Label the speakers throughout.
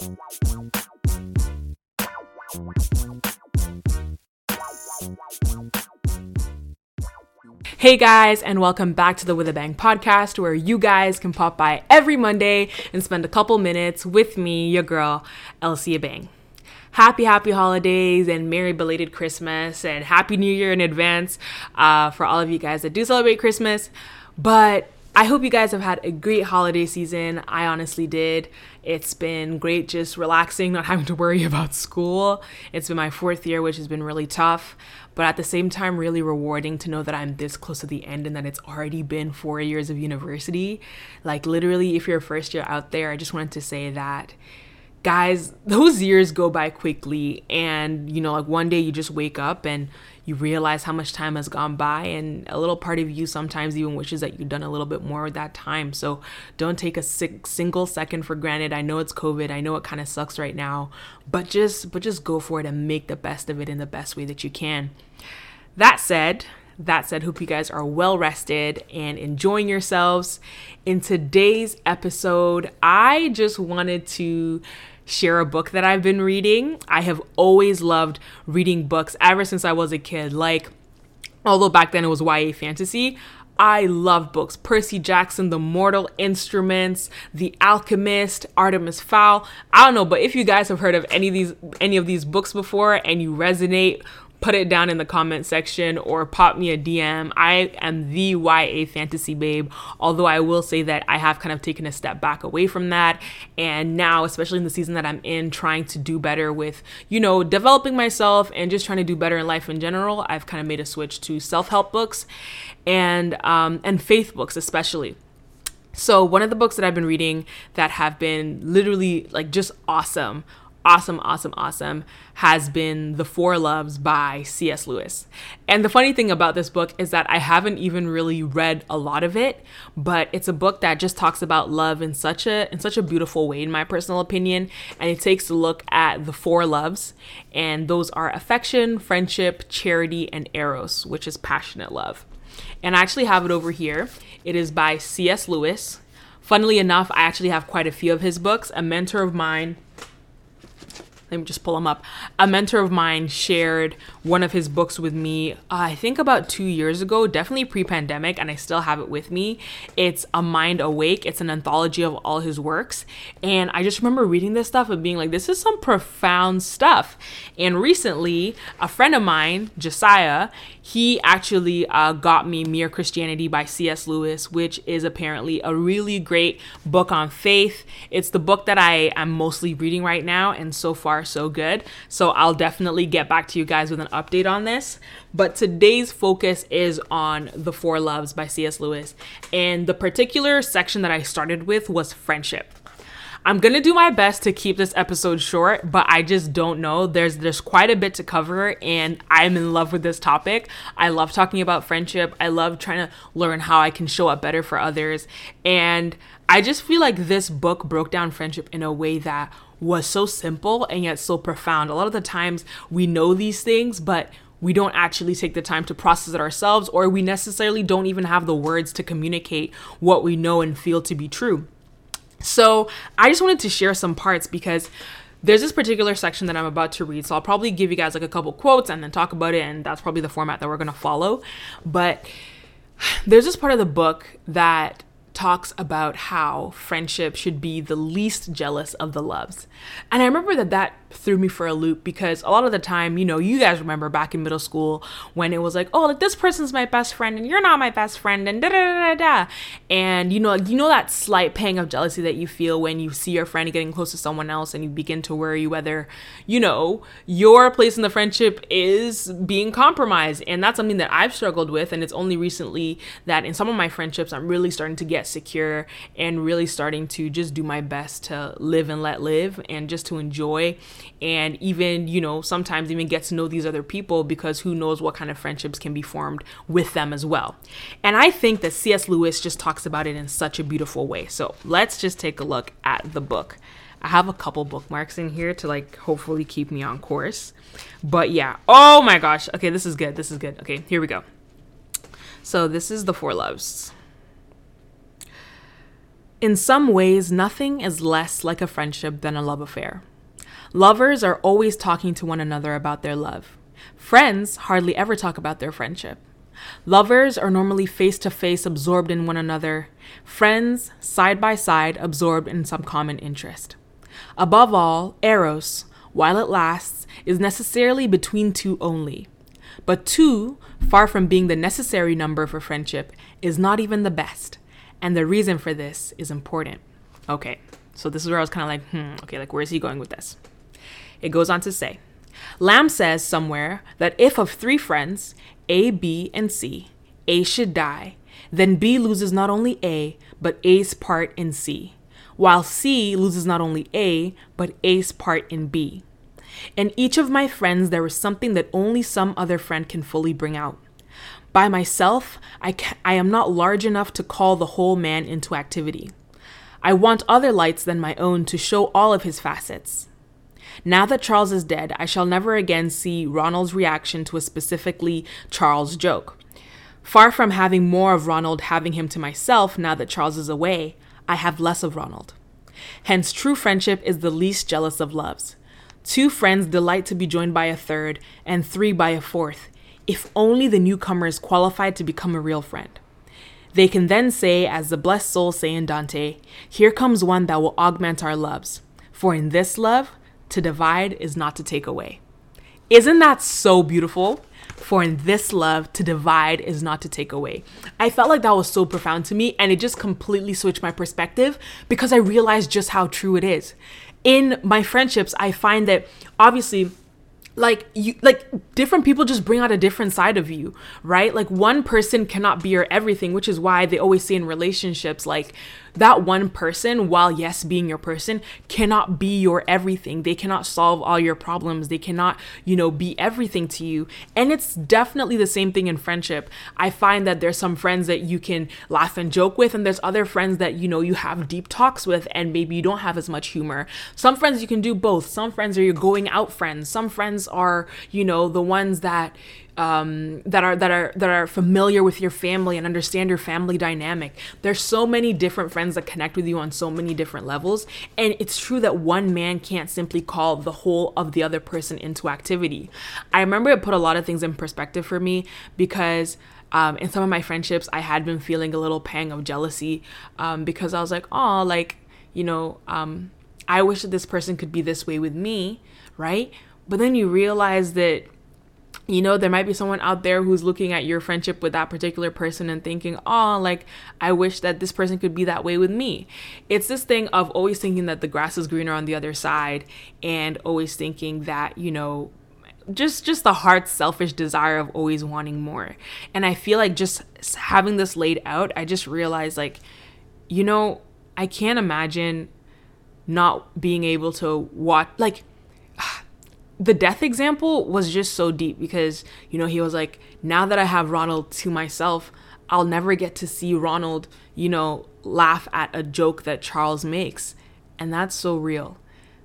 Speaker 1: Hey guys, and welcome back to the With a Bang podcast, where you guys can pop by every Monday and spend a couple minutes with me, your girl, Elsie Abang. Happy, happy holidays and Merry belated Christmas and Happy New Year in advance uh, for all of you guys that do celebrate Christmas. But I hope you guys have had a great holiday season. I honestly did. It's been great just relaxing, not having to worry about school. It's been my fourth year, which has been really tough, but at the same time, really rewarding to know that I'm this close to the end and that it's already been four years of university. Like, literally, if you're a first year out there, I just wanted to say that guys, those years go by quickly. And, you know, like one day you just wake up and you realize how much time has gone by. And a little part of you sometimes even wishes that you'd done a little bit more with that time. So don't take a single second for granted. I know it's COVID. I know it kind of sucks right now, but just, but just go for it and make the best of it in the best way that you can. That said, that said, hope you guys are well rested and enjoying yourselves. In today's episode, I just wanted to share a book that I've been reading. I have always loved reading books ever since I was a kid. Like, although back then it was YA fantasy, I love books. Percy Jackson, The Mortal Instruments, The Alchemist, Artemis Fowl. I don't know, but if you guys have heard of any of these any of these books before and you resonate put it down in the comment section or pop me a DM. I am the YA fantasy babe, although I will say that I have kind of taken a step back away from that. And now, especially in the season that I'm in, trying to do better with, you know, developing myself and just trying to do better in life in general, I've kind of made a switch to self help books and, um, and faith books, especially. So, one of the books that I've been reading that have been literally like just awesome awesome, awesome, awesome has been The Four Loves by C.S. Lewis. And the funny thing about this book is that I haven't even really read a lot of it, but it's a book that just talks about love in such a in such a beautiful way in my personal opinion, and it takes a look at the four loves, and those are affection, friendship, charity, and eros, which is passionate love. And I actually have it over here. It is by C.S. Lewis. Funnily enough, I actually have quite a few of his books. A mentor of mine let me just pull them up. A mentor of mine shared one of his books with me, uh, I think about two years ago, definitely pre pandemic, and I still have it with me. It's A Mind Awake, it's an anthology of all his works. And I just remember reading this stuff and being like, this is some profound stuff. And recently, a friend of mine, Josiah, he actually uh, got me Mere Christianity by C.S. Lewis, which is apparently a really great book on faith. It's the book that I am mostly reading right now, and so far, so good. So I'll definitely get back to you guys with an update on this. But today's focus is on The Four Loves by C.S. Lewis. And the particular section that I started with was friendship. I'm gonna do my best to keep this episode short, but I just don't know. There's there's quite a bit to cover, and I'm in love with this topic. I love talking about friendship. I love trying to learn how I can show up better for others, and I just feel like this book broke down friendship in a way that was so simple and yet so profound. A lot of the times we know these things, but we don't actually take the time to process it ourselves, or we necessarily don't even have the words to communicate what we know and feel to be true. So I just wanted to share some parts because there's this particular section that I'm about to read. So I'll probably give you guys like a couple quotes and then talk about it. And that's probably the format that we're to follow. But there's this part of the book that talks about how friendship should be the least jealous of the loves. And I remember that that threw me for a loop because a lot of the time, you know, you guys remember back in middle school when it was like, oh, like this person's my best friend and you're not my best friend and da da da da. And you know, you know that slight pang of jealousy that you feel when you see your friend getting close to someone else and you begin to worry whether, you know, your place in the friendship is being compromised. And that's something that I've struggled with. And it's only recently that in some of my friendships, I'm really starting to get secure and really starting to just do my best to live and let live and just to enjoy and even, you know, sometimes even get to know these other people because who knows what kind of friendships can be formed with them as well. And I think that C.S. Lewis just talks about it in such a beautiful way. So let's just take a look at the book. I have a couple bookmarks in here to like hopefully keep me on course. But yeah, oh my gosh. Okay, this is good. This is good. Okay, here we go. So this is the Four Loves. In some ways, nothing is less like a friendship than a love affair. Lovers are always talking to one another about their love. Friends hardly ever talk about their friendship. Lovers are normally face to face, absorbed in one another. Friends, side by side, absorbed in some common interest. Above all, Eros, while it lasts, is necessarily between two only. But two, far from being the necessary number for friendship, is not even the best. And the reason for this is important. Okay, so this is where I was kind of like, hmm, okay, like where's he going with this? It goes on to say, Lamb says somewhere that if of three friends, A, B, and C, A should die, then B loses not only A, but A's part in C, while C loses not only A, but A's part in B. In each of my friends, there is something that only some other friend can fully bring out. By myself, I, ca- I am not large enough to call the whole man into activity. I want other lights than my own to show all of his facets. Now that Charles is dead, I shall never again see Ronald's reaction to a specifically Charles joke. Far from having more of Ronald having him to myself now that Charles is away, I have less of Ronald. Hence, true friendship is the least jealous of loves. Two friends delight to be joined by a third, and three by a fourth, if only the newcomer is qualified to become a real friend. They can then say, as the blessed souls say in Dante, Here comes one that will augment our loves. For in this love, to divide is not to take away. Isn't that so beautiful? For in this love, to divide is not to take away. I felt like that was so profound to me, and it just completely switched my perspective because I realized just how true it is. In my friendships, I find that obviously like you like different people just bring out a different side of you right? Like one person cannot be your everything which is why they always say in relationships like that one person while yes being your person cannot be your everything. They cannot solve all your problems. They cannot you know be everything to you. And it's definitely the same thing in friendship. I find that there's some friends that you can laugh and joke with and there's other friends that you know you have deep talks with and maybe you don't have as much humor. Some friends you can do both. Some friends are your going out friends. Some friends are you know the ones that um, that are that are that are familiar with your family and understand your family dynamic. There's so many different friends that connect with you on so many different levels, and it's true that one man can't simply call the whole of the other person into activity. I remember it put a lot of things in perspective for me because. Um, in some of my friendships, I had been feeling a little pang of jealousy um, because I was like, oh, like, you know, um, I wish that this person could be this way with me, right? But then you realize that you know, there might be someone out there who's looking at your friendship with that particular person and thinking, oh, like, I wish that this person could be that way with me. It's this thing of always thinking that the grass is greener on the other side and always thinking that, you know, just just the heart's selfish desire of always wanting more. And I feel like just having this laid out, I just realized like, you know, I can't imagine not being able to watch like the death example was just so deep because, you know, he was like, now that I have Ronald to myself, I'll never get to see Ronald, you know, laugh at a joke that Charles makes. And that's so real.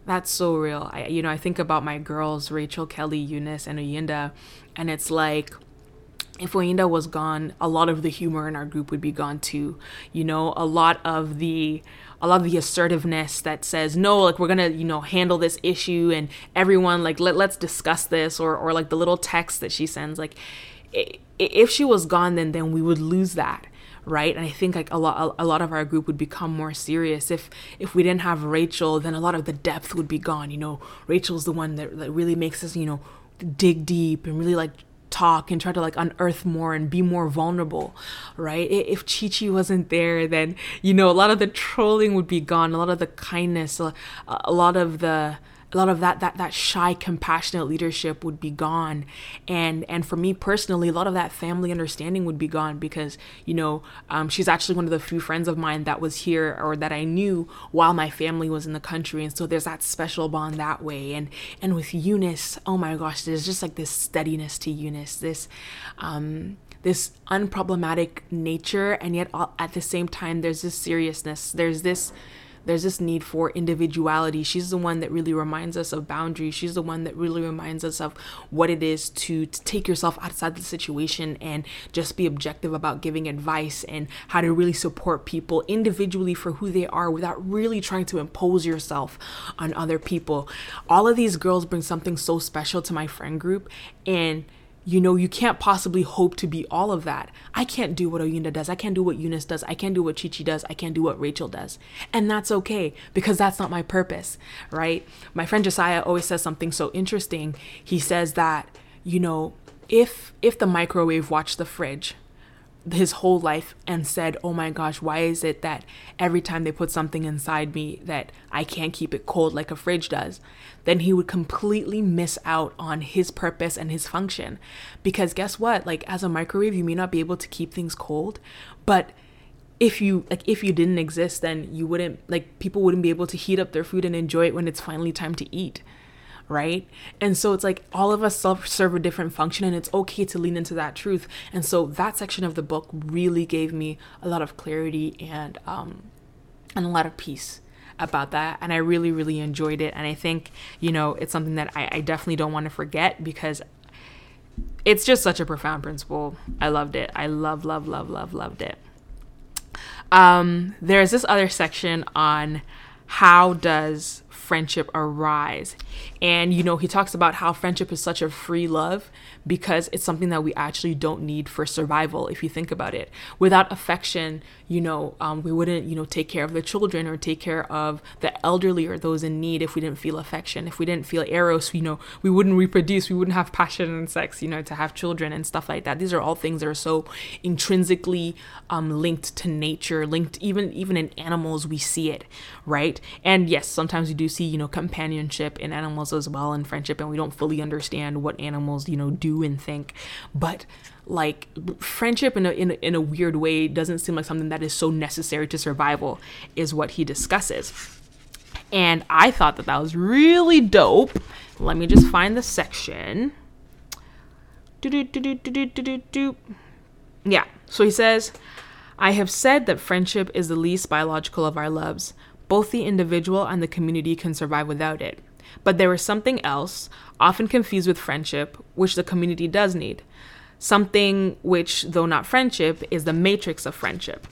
Speaker 1: That's so real. I, you know, I think about my girls, Rachel, Kelly, Eunice, and Oyinda, and it's like, if Oyinda was gone, a lot of the humor in our group would be gone too. You know, a lot of the a lot of the assertiveness that says no like we're gonna you know handle this issue and everyone like let, let's discuss this or or like the little text that she sends like if she was gone then then we would lose that right? And i think like a lot a lot of our group would become more serious. If if we didn't have rachel then a lot of the depth would be gone you know? Rachel's the one that, that really makes us you know dig deep and really like talk and try to like unearth more and be more vulnerable, right? If Chi Chi wasn't there, then, you know, a lot of the trolling would be gone, a lot of the kindness, a, lot of the a lot of that that that shy compassionate leadership would be gone. And and for me personally a lot of that family understanding would be gone because you know um, she's actually one of the few friends of mine that was here or that i knew while my family was in the country. And so there's that special bond that way. And and with eunice oh my gosh there's just like this steadiness to eunice this um this unproblematic nature. And yet at the same time there's this seriousness. There's this there's this need for individuality. She's the one that really reminds us of boundaries. She's the one that really reminds us of what it is to, to take yourself outside the situation and just be objective about giving advice and how to really support people individually for who they are without really trying to impose yourself on other people. All of these girls bring something so special to my friend group and you know, you can't possibly hope to be all of that. I can't do what Oyinda does. I can't do what Eunice does. I can't do what Chichi does. I can't do what Rachel does. And that's okay because that's not my purpose, right? My friend Josiah always says something so interesting. He says that, you know, if if the microwave watched the fridge, his whole life and said, "Oh my gosh, why is it that every time they put something inside me that I can't keep it cold like a fridge does?" Then he would completely miss out on his purpose and his function. Because guess what? Like as a microwave, you may not be able to keep things cold, but if you like if you didn't exist, then you wouldn't like people wouldn't be able to heat up their food and enjoy it when it's finally time to eat right? And so it's like all of us serve a different function, and it's okay to lean into that truth. And so that section of the book really gave me a lot of clarity and um, and a lot of peace about that and i really really enjoyed it and i think you know it's something that i, I definitely don't want to forget because it's just such a profound principle i loved it i love love love love loved it um, there's this other section on how does friendship arise. And, you know, he talks about how friendship is such a free love because it's something that we actually don't need for survival, if you think about it. Without affection, you know, um, we wouldn't, you know, take care of the children or take care of the elderly or those in need if we didn't feel affection. If we didn't feel eros, you know, we wouldn't reproduce, we wouldn't have passion and sex, you know, to have children and stuff like that. These are all things that are so intrinsically um, linked to nature, linked even even in animals, we see it, right? And yes, sometimes we do see, you know, companionship in animals as well in friendship, and we don't fully understand what animals, you know, do and think. But like friendship in a, in in a weird way doesn't seem like something that is so necessary to survival is what he discusses. And i thought that that was really dope. Let me just find the section. Yeah so he says i have said that friendship is the least biological of our loves. Both the individual and the community can survive without it but there is something else often confused with friendship which the community does need something which, though not friendship, is the matrix of friendship.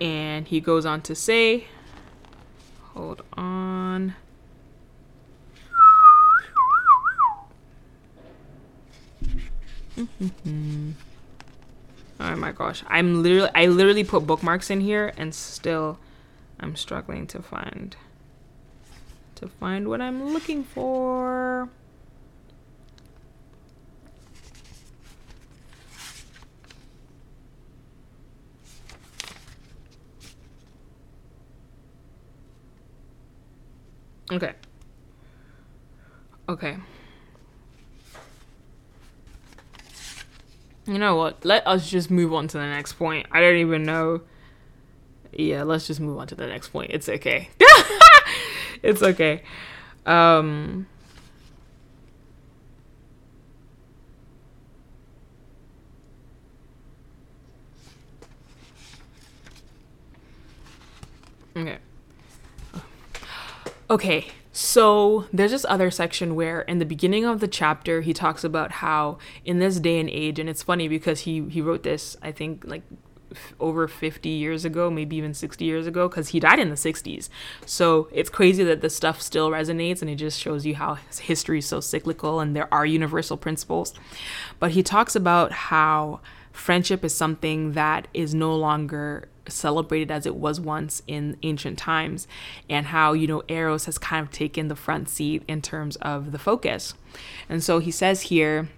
Speaker 1: And he goes on to say, hold on. oh my gosh. I'm literally I literally put bookmarks in here and still I'm struggling to find to find what I'm looking for. Okay. Okay. You know what? Let us just move on to the next point. I don't even know. Yeah, let's just move on to the next point. It's okay. it's okay. Um Okay. Okay, so there's this other section where in the beginning of the chapter he talks about how in this day and age, and it's funny because he he wrote this I think like over 50 years ago, maybe even 60 years ago, because he died in the 60s. So it's crazy that this stuff still resonates, and it just shows you how history is so cyclical and there are universal principles. But he talks about how friendship is something that is no longer celebrated as it was once in ancient times, and how, you know, Eros has kind of taken the front seat in terms of the focus. And so he says here,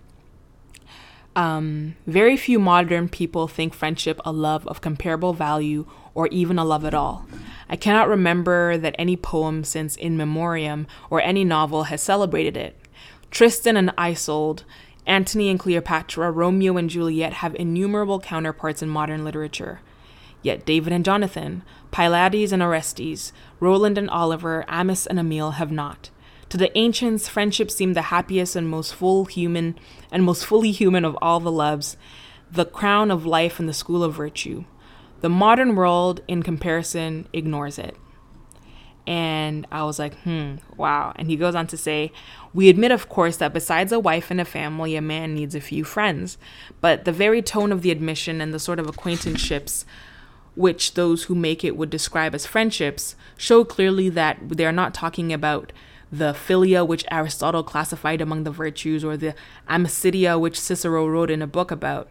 Speaker 1: um, very few modern people think friendship a love of comparable value or even a love at all. I cannot remember that any poem since In Memoriam or any novel has celebrated it. Tristan and Isolde, Antony and Cleopatra, Romeo and Juliet have innumerable counterparts in modern literature. Yet David and Jonathan, Pylades and Orestes, Roland and Oliver, Amis and Amile have not. To the ancients, friendship seemed the happiest and most full human and most fully human of all the loves, the crown of life and the school of virtue. The modern world, in comparison, ignores it. And I was like, hmm, wow. And he goes on to say, We admit, of course, that besides a wife and a family, a man needs a few friends. But the very tone of the admission and the sort of acquaintanceships which those who make it would describe as friendships show clearly that they're not talking about the philia, which Aristotle classified among the virtues, or the amicitia, which Cicero wrote in a book about.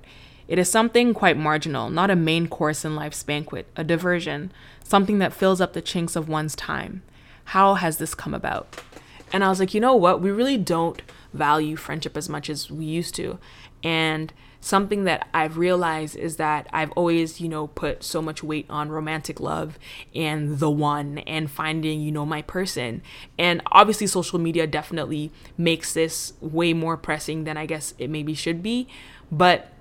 Speaker 1: It is something quite marginal, not a main course in life's banquet, a diversion, something that fills up the chinks of one's time. How has this come about? And I was like, you know what? We really don't value friendship as much as we used to. And something that I've realized is that I've always, you know, put so much weight on romantic love and the one and finding, you know, my person. And obviously, social media definitely makes this way more pressing than I guess it maybe should be. But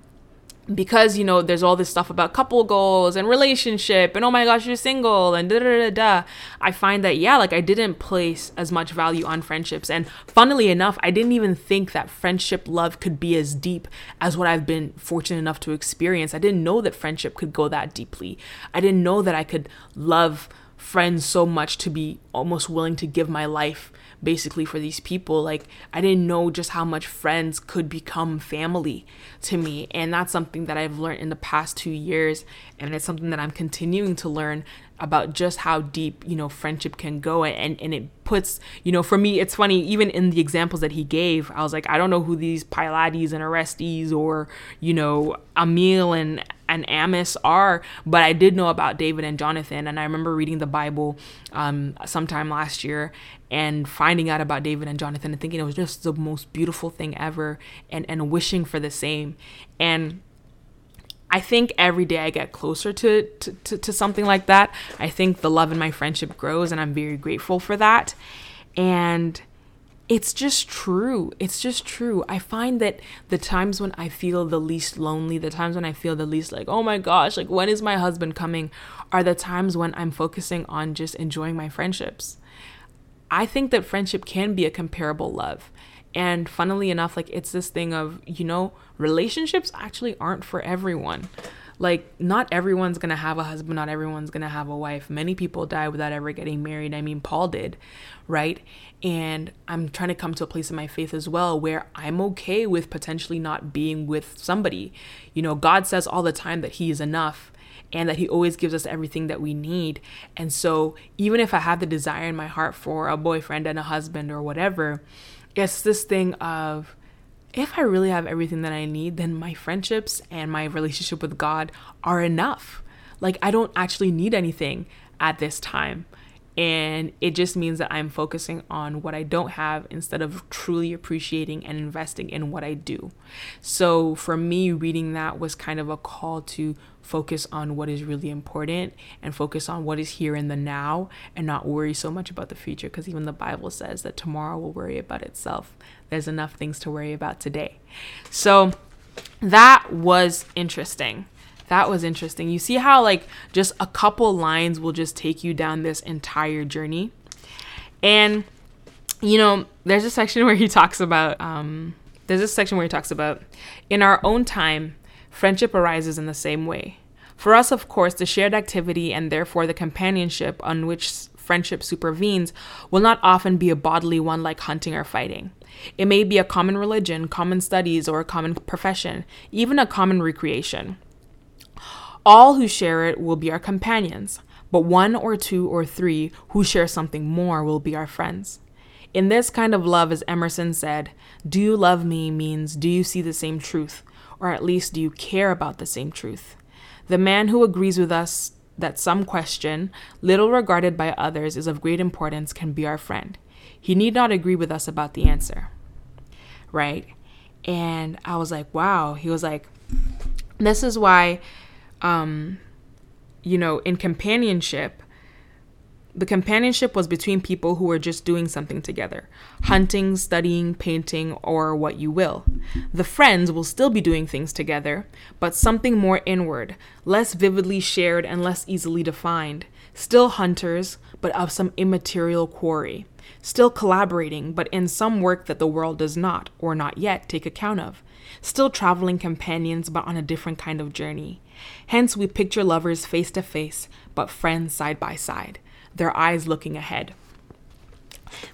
Speaker 1: because you know there's all this stuff about couple goals and relationship and oh my gosh you're single and da da da da i find that yeah like i didn't place as much value on friendships. And funnily enough i didn't even think that friendship love could be as deep as what i've been fortunate enough to experience. I didn't know that friendship could go that deeply. I didn't know that i could love friends so much to be almost willing to give my life basically for these people. Like, I didn't know just how much friends could become family to me. And that's something that I've learned in the past two years. And it's something that I'm continuing to learn about just how deep, you know, friendship can go. And, and it puts, you know, for me, it's funny, even in the examples that he gave, I was like, I don't know who these Pylades and Orestes or, you know, Amile and and Amis are, but I did know about David and Jonathan. And I remember reading the Bible um, sometime last year and finding out about David and Jonathan and thinking it was just the most beautiful thing ever and, and wishing for the same. And I think every day I get closer to, to, to, to something like that. I think the love in my friendship grows, and I'm very grateful for that. And it's just true. It's just true. I find that the times when I feel the least lonely, the times when I feel the least like, oh my gosh, like when is my husband coming, are the times when I'm focusing on just enjoying my friendships. I think that friendship can be a comparable love. And funnily enough, like it's this thing of, you know, relationships actually aren't for everyone. Like, not everyone's gonna have a husband, not everyone's gonna have a wife. Many people die without ever getting married. I mean, Paul did, right? And I'm trying to come to a place in my faith as well where I'm okay with potentially not being with somebody. You know, God says all the time that He is enough and that He always gives us everything that we need. And so, even if I have the desire in my heart for a boyfriend and a husband or whatever, it's this thing of if I really have everything that I need, then my friendships and my relationship with God are enough. Like, I don't actually need anything at this time. And it just means that I'm focusing on what I don't have instead of truly appreciating and investing in what I do. So for me, reading that was kind of a call to focus on what is really important and focus on what is here in the now and not worry so much about the future because even the Bible says that tomorrow will worry about itself. There's enough things to worry about today. So that was interesting. That was interesting. You see how, like, just a couple lines will just take you down this entire journey. And, you know, there's a section where he talks about, um, there's a section where he talks about, in our own time, friendship arises in the same way. For us, of course, the shared activity and therefore the companionship on which friendship supervenes will not often be a bodily one like hunting or fighting. It may be a common religion, common studies, or a common profession, even a common recreation. All who share it will be our companions, but one or two or three who share something more will be our friends. In this kind of love, as Emerson said, do you love me means do you see the same truth, or at least do you care about the same truth? The man who agrees with us that some question, little regarded by others, is of great importance can be our friend. He need not agree with us about the answer. Right? And I was like, wow. He was like, this is why um, you know, in companionship, the companionship was between people who were just doing something together hunting, studying, painting, or what you will. The friends will still be doing things together, but something more inward, less vividly shared and less easily defined. Still hunters, but of some immaterial quarry. Still collaborating, but in some work that the world does not, or not yet, take account of. still traveling companions but on a different kind of journey. Hence, we picture lovers face to face but friends side by side, their eyes looking ahead.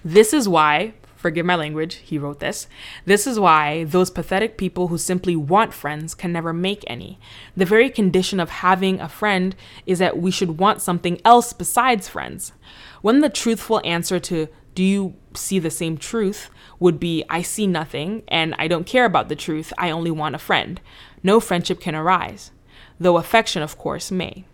Speaker 1: This is why, forgive my language, he wrote this. This is why those pathetic people who simply want friends can never make any. The very condition of having a friend is that we should want something else besides friends. When the truthful answer to do you see the same truth would be I see nothing and I don't care about the truth, I only want a friend. No friendship can arise, though affection, of course, may.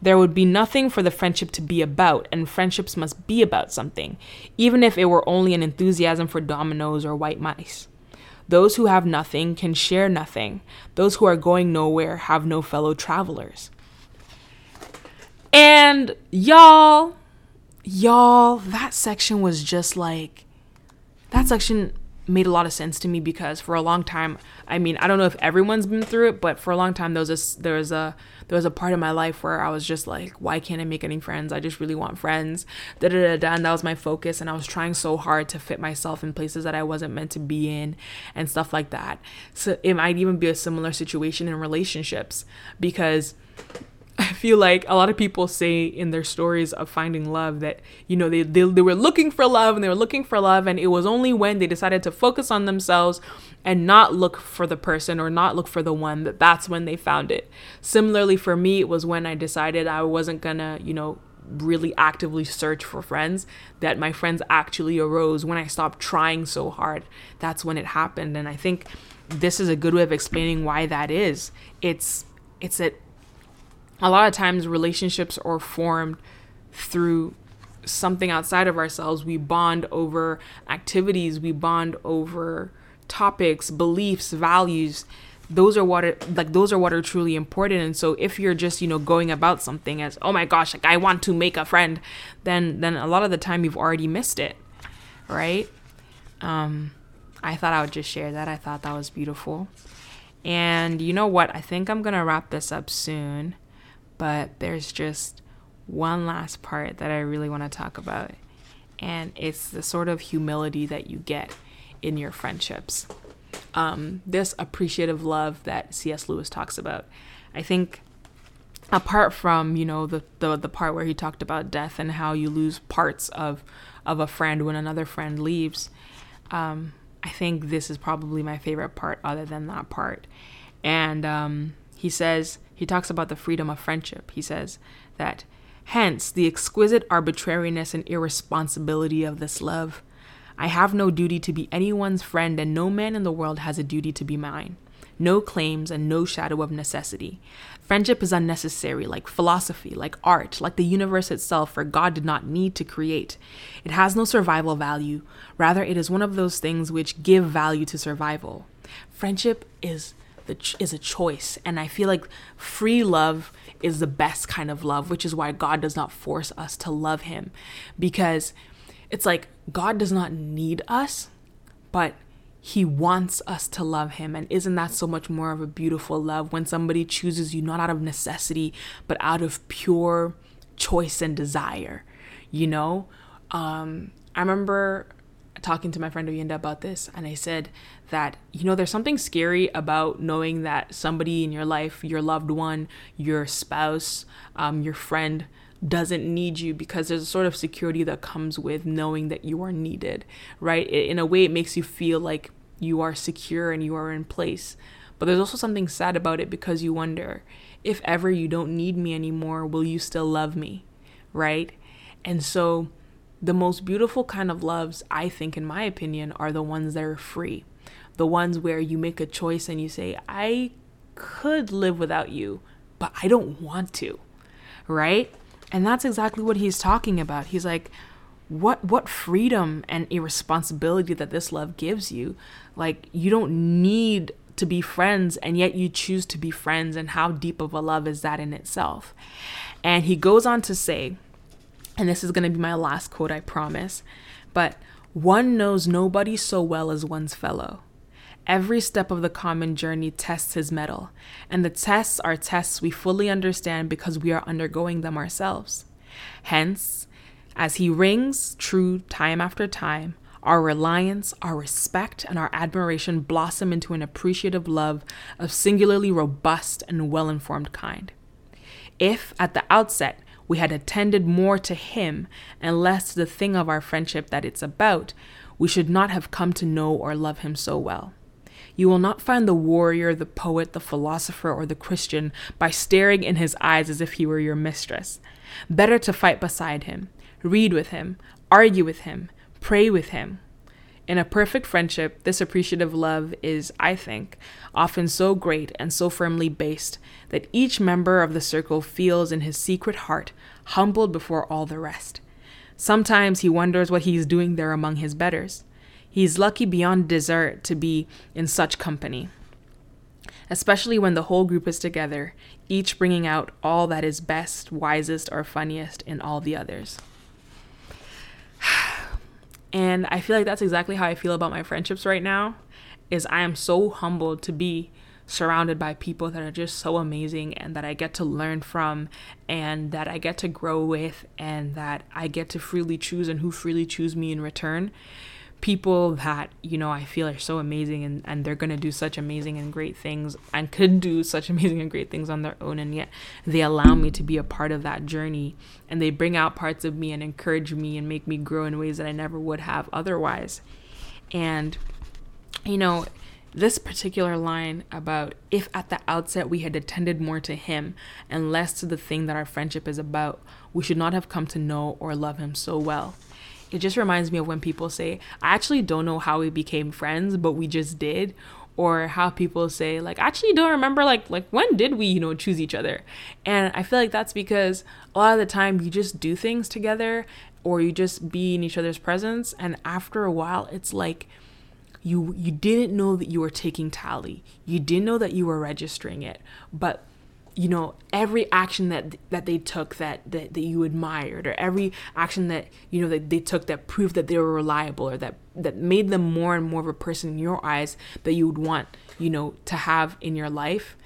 Speaker 1: There would be nothing for the friendship to be about, and friendships must be about something, even if it were only an enthusiasm for dominoes or white mice. Those who have nothing can share nothing. Those who are going nowhere have no fellow travelers. And y'all, y'all, that section was just like, that section made a lot of sense to me because for a long time, I mean, I don't know if everyone's been through it, but for a long time there was a there was a there was a part of my life where I was just like, why can't I make any friends? I just really want friends. Da da da da. And that was my focus, and I was trying so hard to fit myself in places that I wasn't meant to be in, and stuff like that. So it might even be a similar situation in relationships because I feel like a lot of people say in their stories of finding love that, you know, they, they, they were looking for love and they were looking for love. And it was only when they decided to focus on themselves and not look for the person or not look for the one that that's when they found it. Similarly, for me, it was when I decided I wasn't gonna, you know, really actively search for friends that my friends actually arose when I stopped trying so hard. That's when it happened. And I think this is a good way of explaining why that is. It's, it's that a lot of times relationships are formed through something outside of ourselves. We bond over activities, we bond over topics, beliefs, values. Those are what are like those are what are truly important. And so if you're just, you know, going about something as, oh my gosh, like I want to make a friend, then then a lot of the time you've already missed it. Right? Um I thought I would just share that. I thought that was beautiful. And you know what? I think I'm gonna wrap this up soon but there's just one last part that I really want to talk about, and it's the sort of humility that you get in your friendships. Um, this appreciative love that C.S. Lewis talks about. I think apart from you know the, the the part where he talked about death and how you lose parts of of a friend when another friend leaves um, i think this is probably my favorite part other than that part and um, he says he talks about the freedom of friendship. He says that, hence, the exquisite arbitrariness and irresponsibility of this love. I have no duty to be anyone's friend, and no man in the world has a duty to be mine. No claims and no shadow of necessity. Friendship is unnecessary, like philosophy, like art, like the universe itself, for God did not need to create. It has no survival value. Rather, it is one of those things which give value to survival. Friendship is ch- is a choice. And i feel like free love is the best kind of love which is why god does not force us to love him. Because it's like god does not need us but he wants us to love him. And isn't that so much more of a beautiful love when somebody chooses you not out of necessity but out of pure choice and desire you know? Um i remember talking to my friend Oyinda about this, and I said that, you know, there's something scary about knowing that somebody in your life, your loved one, your spouse, um, your friend, doesn't need you because there's a sort of security that comes with knowing that you are needed, right? in a way, it makes you feel like you are secure and you are in place. But there's also something sad about it because you wonder if ever you don't need me anymore, will you still love me, right? And so, the most beautiful kind of loves, I think, in my opinion, are the ones that are free. The ones where you make a choice and you say, I could live without you, but I don't want to. Right? And that's exactly what he's talking about. He's like, what what freedom and irresponsibility that this love gives you. Like you don't need to be friends and yet you choose to be friends and how deep of a love is that in itself. And he goes on to say, and this is going to be my last quote, I promise. But one knows nobody so well as one's fellow. Every step of the common journey tests his mettle, and the tests are tests we fully understand because we are undergoing them ourselves. Hence, as he rings true time after time, Our reliance, our respect, and our admiration blossom into an appreciative love of singularly robust and well informed kind. If, at the outset, we had attended more to him and less to the thing of our friendship that it's about, we should not have come to know or love him so well. You will not find the warrior, the poet, the philosopher, or the Christian by staring in his eyes as if he were your mistress. Better to fight beside him, read with him, argue with him, pray with him. In a perfect friendship, this appreciative love is, I think, often so great and so firmly based that each member of the circle feels in his secret heart humbled before all the rest. Sometimes he wonders what he is doing there among his betters. He is lucky beyond desert to be in such company, especially when the whole group is together, each bringing out all that is best, wisest, or funniest in all the others. And I feel like that's exactly how I feel about my friendships right now is I am so humbled to be surrounded by people that are just so amazing and that I get to learn from and that I get to grow with and that I get to freely choose and who freely choose me in return people that you know i feel are so amazing and, and they're going to do such amazing and great things and could do such amazing and great things on their own and yet they allow me to be a part of that journey and they bring out parts of me and encourage me and make me grow in ways that i never would have otherwise. And you know this particular line about if at the outset we had attended more to him and less to the thing that our friendship is about we should not have come to know or love him so well it just reminds me of when people say, I actually don't know how we became friends, but we just did. Or how people say, like, I actually don't remember like like when did we, you know, choose each other? And I feel like that's because a lot of the time you just do things together or you just be in each other's presence and after a while it's like you you didn't know that you were taking tally. You didn't know that you were registering it, but you know every action that that they took that, that that you admired or every action that you know that they took that proved that they were reliable or that that made them more and more of a person in your eyes that you would want you know to have in your life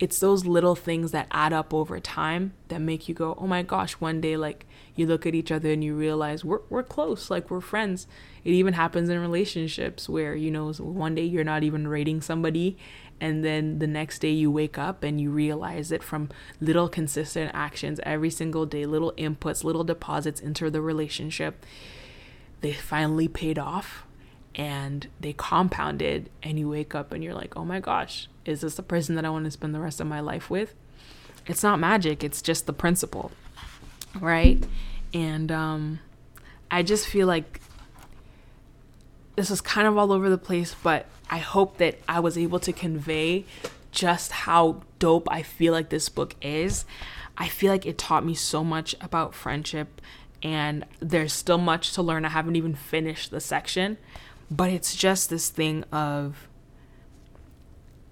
Speaker 1: it's those little things that add up over time that make you go oh my gosh one day like you look at each other and you realize we're, we're close like we're friends. It even happens in relationships where you know one day you're not even rating somebody and then the next day you wake up and you realize it from little consistent actions every single day little inputs little deposits into the relationship. They finally paid off and they compounded and you wake up and you're like oh my gosh is this the person that i want to spend the rest of my life with? It's not magic it's just the principle right? And um i just feel like this is kind of all over the place but I hope that I was able to convey just how dope I feel like this book is. I feel like it taught me so much about friendship, and there's still much to learn. I haven't even finished the section, but it's just this thing of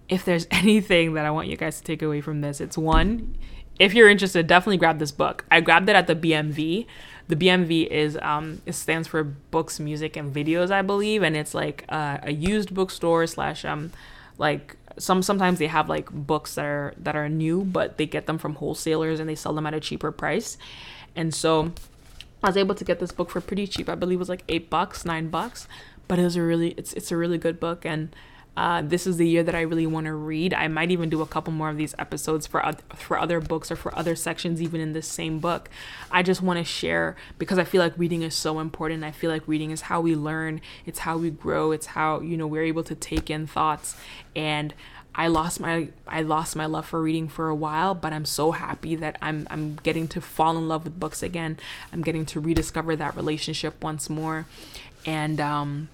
Speaker 1: if there's anything that I want you guys to take away from this, it's one, if you're interested, definitely grab this book. I grabbed it at the BMV the BMV is um, it stands for Books, Music, and Videos, I believe, and it's like uh, a used bookstore slash um like some sometimes they have like books that are that are new, but they get them from wholesalers and they sell them at a cheaper price, and so I was able to get this book for pretty cheap. I believe it was like eight bucks, nine bucks, but it was a really it's it's a really good book and uh, this is the year that I really want to read. I might even do a couple more of these episodes for other, for other books or for other sections, even in this same book. I just want to share because I feel like reading is so important. I feel like reading is how we learn. It's how we grow. It's how you know we're able to take in thoughts. And I lost my I lost my love for reading for a while, but I'm so happy that I'm I'm getting to fall in love with books again. I'm getting to rediscover that relationship once more, and um,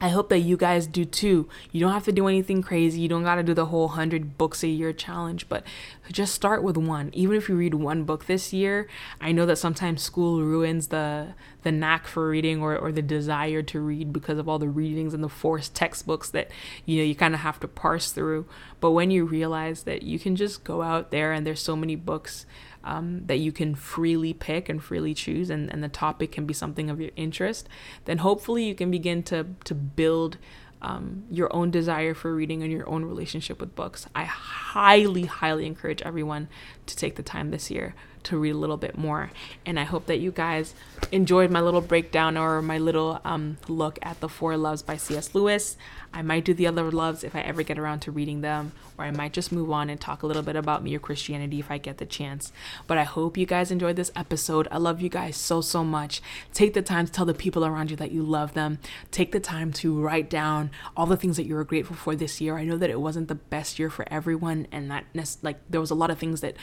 Speaker 1: I hope that you guys do too. You don't have to do anything crazy. You don't got to do the whole 100 books a year challenge, but just start with one. Even if you read one book this year, I know that sometimes school ruins the the knack for reading or, or the desire to read because of all the readings and the forced textbooks that you know you kind of have to parse through. But when you realize that you can just go out there and there's so many books um, that you can freely pick and freely choose, and, and the topic can be something of your interest, then hopefully you can begin to, to build um, your own desire for reading and your own relationship with books. I highly, highly encourage everyone to take the time this year to read a little bit more. And I hope that you guys enjoyed my little breakdown or my little um, look at the Four Loves by C.S. Lewis. I might do the other loves if I ever get around to reading them, or I might just move on and talk a little bit about Mere Christianity if I get the chance. But I hope you guys enjoyed this episode. I love you guys so, so much. Take the time to tell the people around you that you love them. Take the time to write down all the things that you were grateful for this year. I know that it wasn't the best year for everyone, and that, like, there was a lot of things that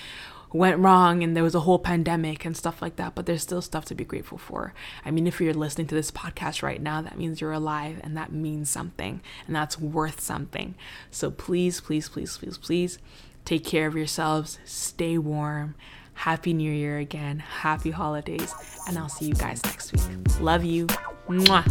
Speaker 1: went wrong and there was a whole pandemic and stuff like that, but there's still stuff to be grateful for. I mean, if you're listening to this podcast right now, that means you're alive and that means something and that's worth something. So please, please, please, please, please take care of yourselves, stay warm. Happy New Year again. Happy holidays. And I'll see you guys next week. Love you. Mwah.